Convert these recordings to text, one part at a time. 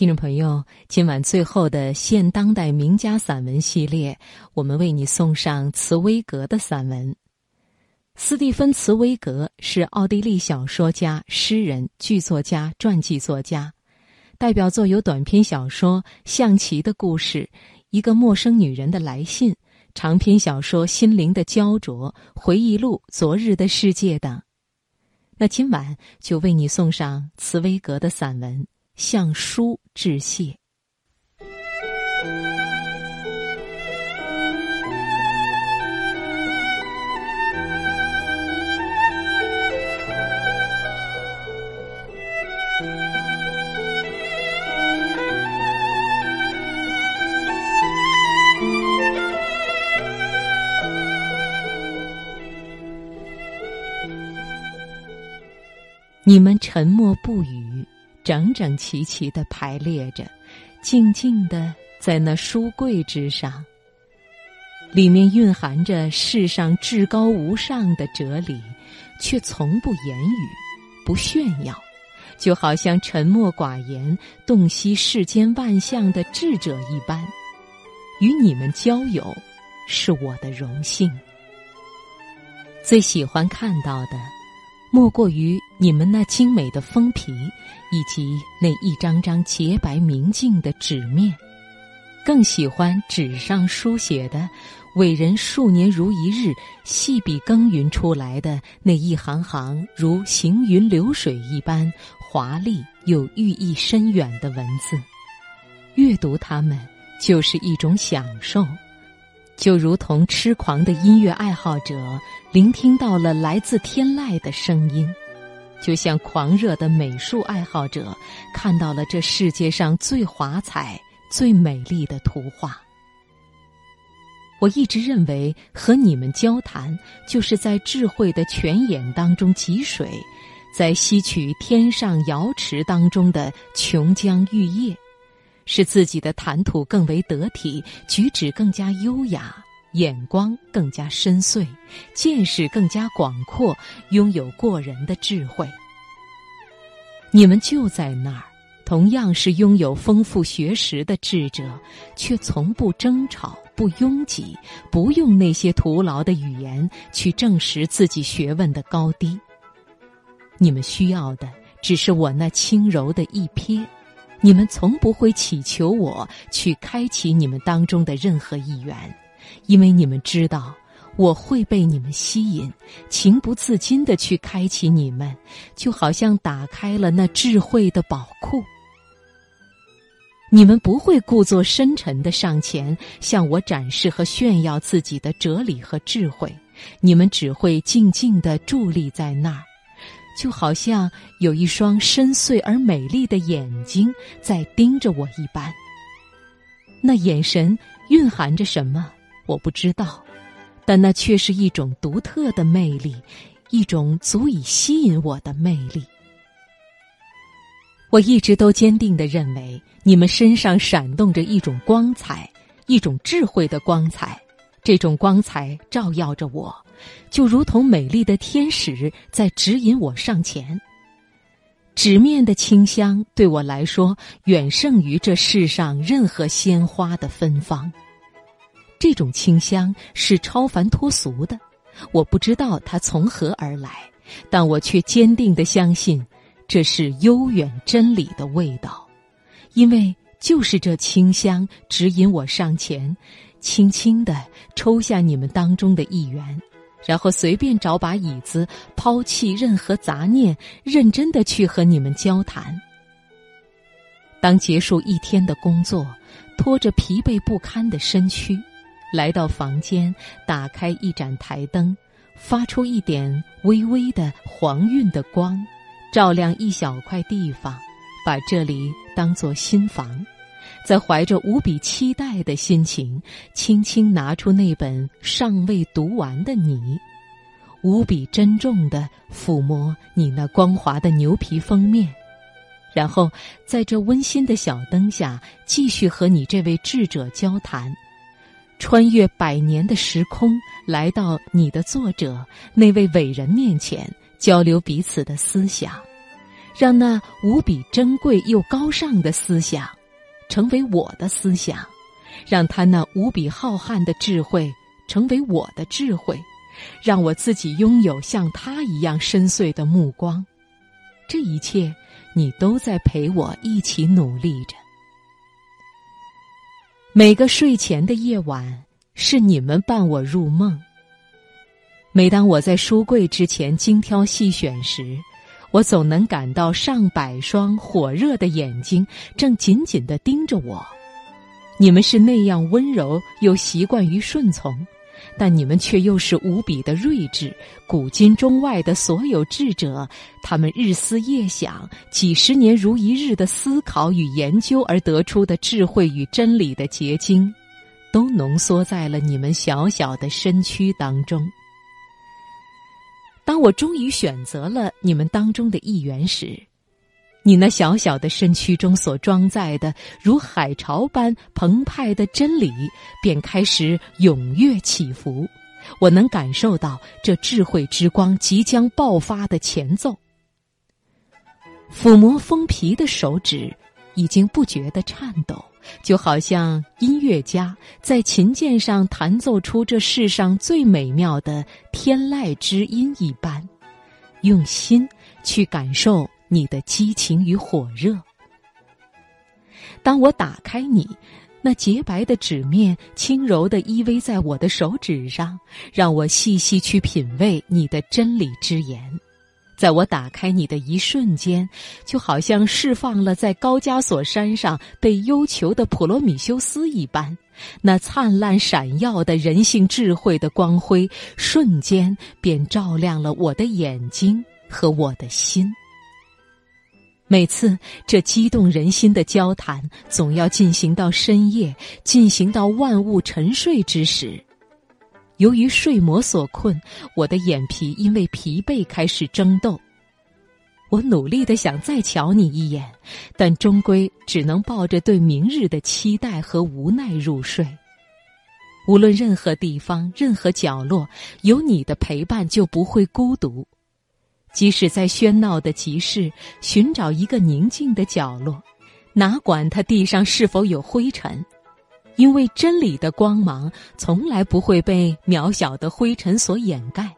听众朋友，今晚最后的现当代名家散文系列，我们为你送上茨威格的散文。斯蒂芬·茨威格是奥地利小说家、诗人、剧作家、传记作家，代表作有短篇小说《象棋的故事》《一个陌生女人的来信》，长篇小说《心灵的焦灼》《回忆录》《昨日的世界》等。那今晚就为你送上茨威格的散文。向书致谢。你们沉默不语。整整齐齐的排列着，静静的在那书柜之上。里面蕴含着世上至高无上的哲理，却从不言语，不炫耀，就好像沉默寡言、洞悉世间万象的智者一般。与你们交友，是我的荣幸。最喜欢看到的。莫过于你们那精美的封皮，以及那一张张洁白明净的纸面，更喜欢纸上书写的伟人数年如一日细笔耕耘出来的那一行行如行云流水一般华丽又寓意深远的文字。阅读它们就是一种享受。就如同痴狂的音乐爱好者聆听到了来自天籁的声音，就像狂热的美术爱好者看到了这世界上最华彩、最美丽的图画。我一直认为，和你们交谈，就是在智慧的泉眼当中汲水，在吸取天上瑶池当中的琼浆玉液。使自己的谈吐更为得体，举止更加优雅，眼光更加深邃，见识更加广阔，拥有过人的智慧。你们就在那儿，同样是拥有丰富学识的智者，却从不争吵，不拥挤，不用那些徒劳的语言去证实自己学问的高低。你们需要的，只是我那轻柔的一瞥。你们从不会祈求我去开启你们当中的任何一员，因为你们知道我会被你们吸引，情不自禁的去开启你们，就好像打开了那智慧的宝库。你们不会故作深沉的上前向我展示和炫耀自己的哲理和智慧，你们只会静静的伫立在那儿。就好像有一双深邃而美丽的眼睛在盯着我一般。那眼神蕴含着什么，我不知道，但那却是一种独特的魅力，一种足以吸引我的魅力。我一直都坚定的认为，你们身上闪动着一种光彩，一种智慧的光彩。这种光彩照耀着我，就如同美丽的天使在指引我上前。纸面的清香对我来说远胜于这世上任何鲜花的芬芳。这种清香是超凡脱俗的，我不知道它从何而来，但我却坚定的相信，这是悠远真理的味道，因为就是这清香指引我上前。轻轻地抽下你们当中的一员，然后随便找把椅子，抛弃任何杂念，认真的去和你们交谈。当结束一天的工作，拖着疲惫不堪的身躯，来到房间，打开一盏台灯，发出一点微微的黄晕的光，照亮一小块地方，把这里当作新房。在怀着无比期待的心情，轻轻拿出那本尚未读完的你，无比珍重的抚摸你那光滑的牛皮封面，然后在这温馨的小灯下，继续和你这位智者交谈，穿越百年的时空，来到你的作者那位伟人面前，交流彼此的思想。让那无比珍贵又高尚的思想，成为我的思想，让他那无比浩瀚的智慧成为我的智慧，让我自己拥有像他一样深邃的目光。这一切，你都在陪我一起努力着。每个睡前的夜晚，是你们伴我入梦。每当我在书柜之前精挑细选时，我总能感到上百双火热的眼睛正紧紧地盯着我。你们是那样温柔又习惯于顺从，但你们却又是无比的睿智。古今中外的所有智者，他们日思夜想、几十年如一日的思考与研究而得出的智慧与真理的结晶，都浓缩在了你们小小的身躯当中。当我终于选择了你们当中的一员时，你那小小的身躯中所装载的如海潮般澎湃的真理，便开始踊跃起伏。我能感受到这智慧之光即将爆发的前奏。抚摸封皮的手指已经不觉得颤抖。就好像音乐家在琴键上弹奏出这世上最美妙的天籁之音一般，用心去感受你的激情与火热。当我打开你，那洁白的纸面轻柔地依偎在我的手指上，让我细细去品味你的真理之言。在我打开你的一瞬间，就好像释放了在高加索山上被幽囚的普罗米修斯一般，那灿烂闪耀的人性智慧的光辉，瞬间便照亮了我的眼睛和我的心。每次这激动人心的交谈，总要进行到深夜，进行到万物沉睡之时。由于睡魔所困，我的眼皮因为疲惫开始争斗。我努力的想再瞧你一眼，但终归只能抱着对明日的期待和无奈入睡。无论任何地方、任何角落，有你的陪伴就不会孤独。即使在喧闹的集市，寻找一个宁静的角落，哪管它地上是否有灰尘。因为真理的光芒从来不会被渺小的灰尘所掩盖。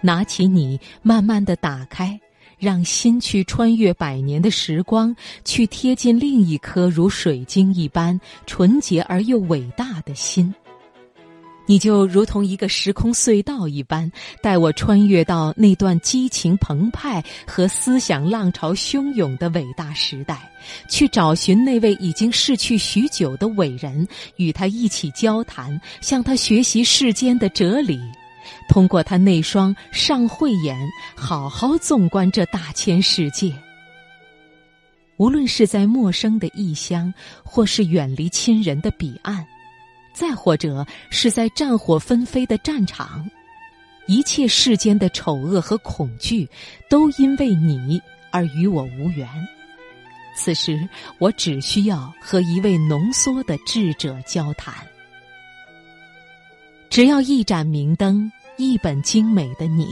拿起你，慢慢的打开，让心去穿越百年的时光，去贴近另一颗如水晶一般纯洁而又伟大的心。你就如同一个时空隧道一般，带我穿越到那段激情澎湃和思想浪潮汹涌的伟大时代，去找寻那位已经逝去许久的伟人，与他一起交谈，向他学习世间的哲理，通过他那双上慧眼，好好纵观这大千世界。无论是在陌生的异乡，或是远离亲人的彼岸。再或者是在战火纷飞的战场，一切世间的丑恶和恐惧，都因为你而与我无缘。此时，我只需要和一位浓缩的智者交谈，只要一盏明灯。一本精美的你，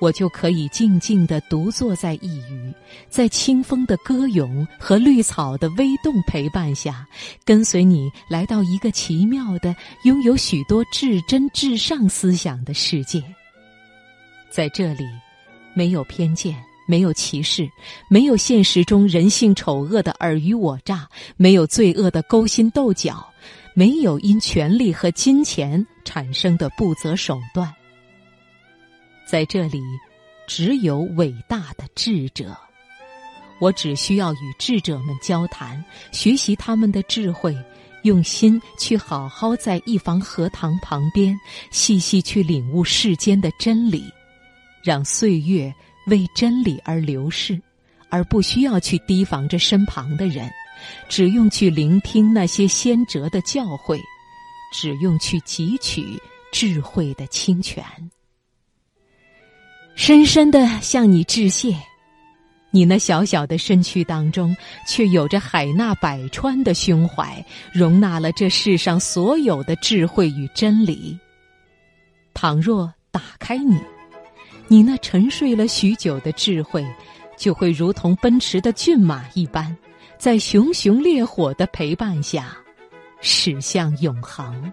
我就可以静静地独坐在一隅，在清风的歌咏和绿草的微动陪伴下，跟随你来到一个奇妙的、拥有许多至真至上思想的世界。在这里，没有偏见，没有歧视，没有现实中人性丑恶的尔虞我诈，没有罪恶的勾心斗角，没有因权力和金钱产生的不择手段。在这里，只有伟大的智者。我只需要与智者们交谈，学习他们的智慧，用心去好好在一房荷塘旁边，细细去领悟世间的真理，让岁月为真理而流逝，而不需要去提防着身旁的人，只用去聆听那些先哲的教诲，只用去汲取智慧的清泉。深深的向你致谢，你那小小的身躯当中，却有着海纳百川的胸怀，容纳了这世上所有的智慧与真理。倘若打开你，你那沉睡了许久的智慧，就会如同奔驰的骏马一般，在熊熊烈火的陪伴下，驶向永恒。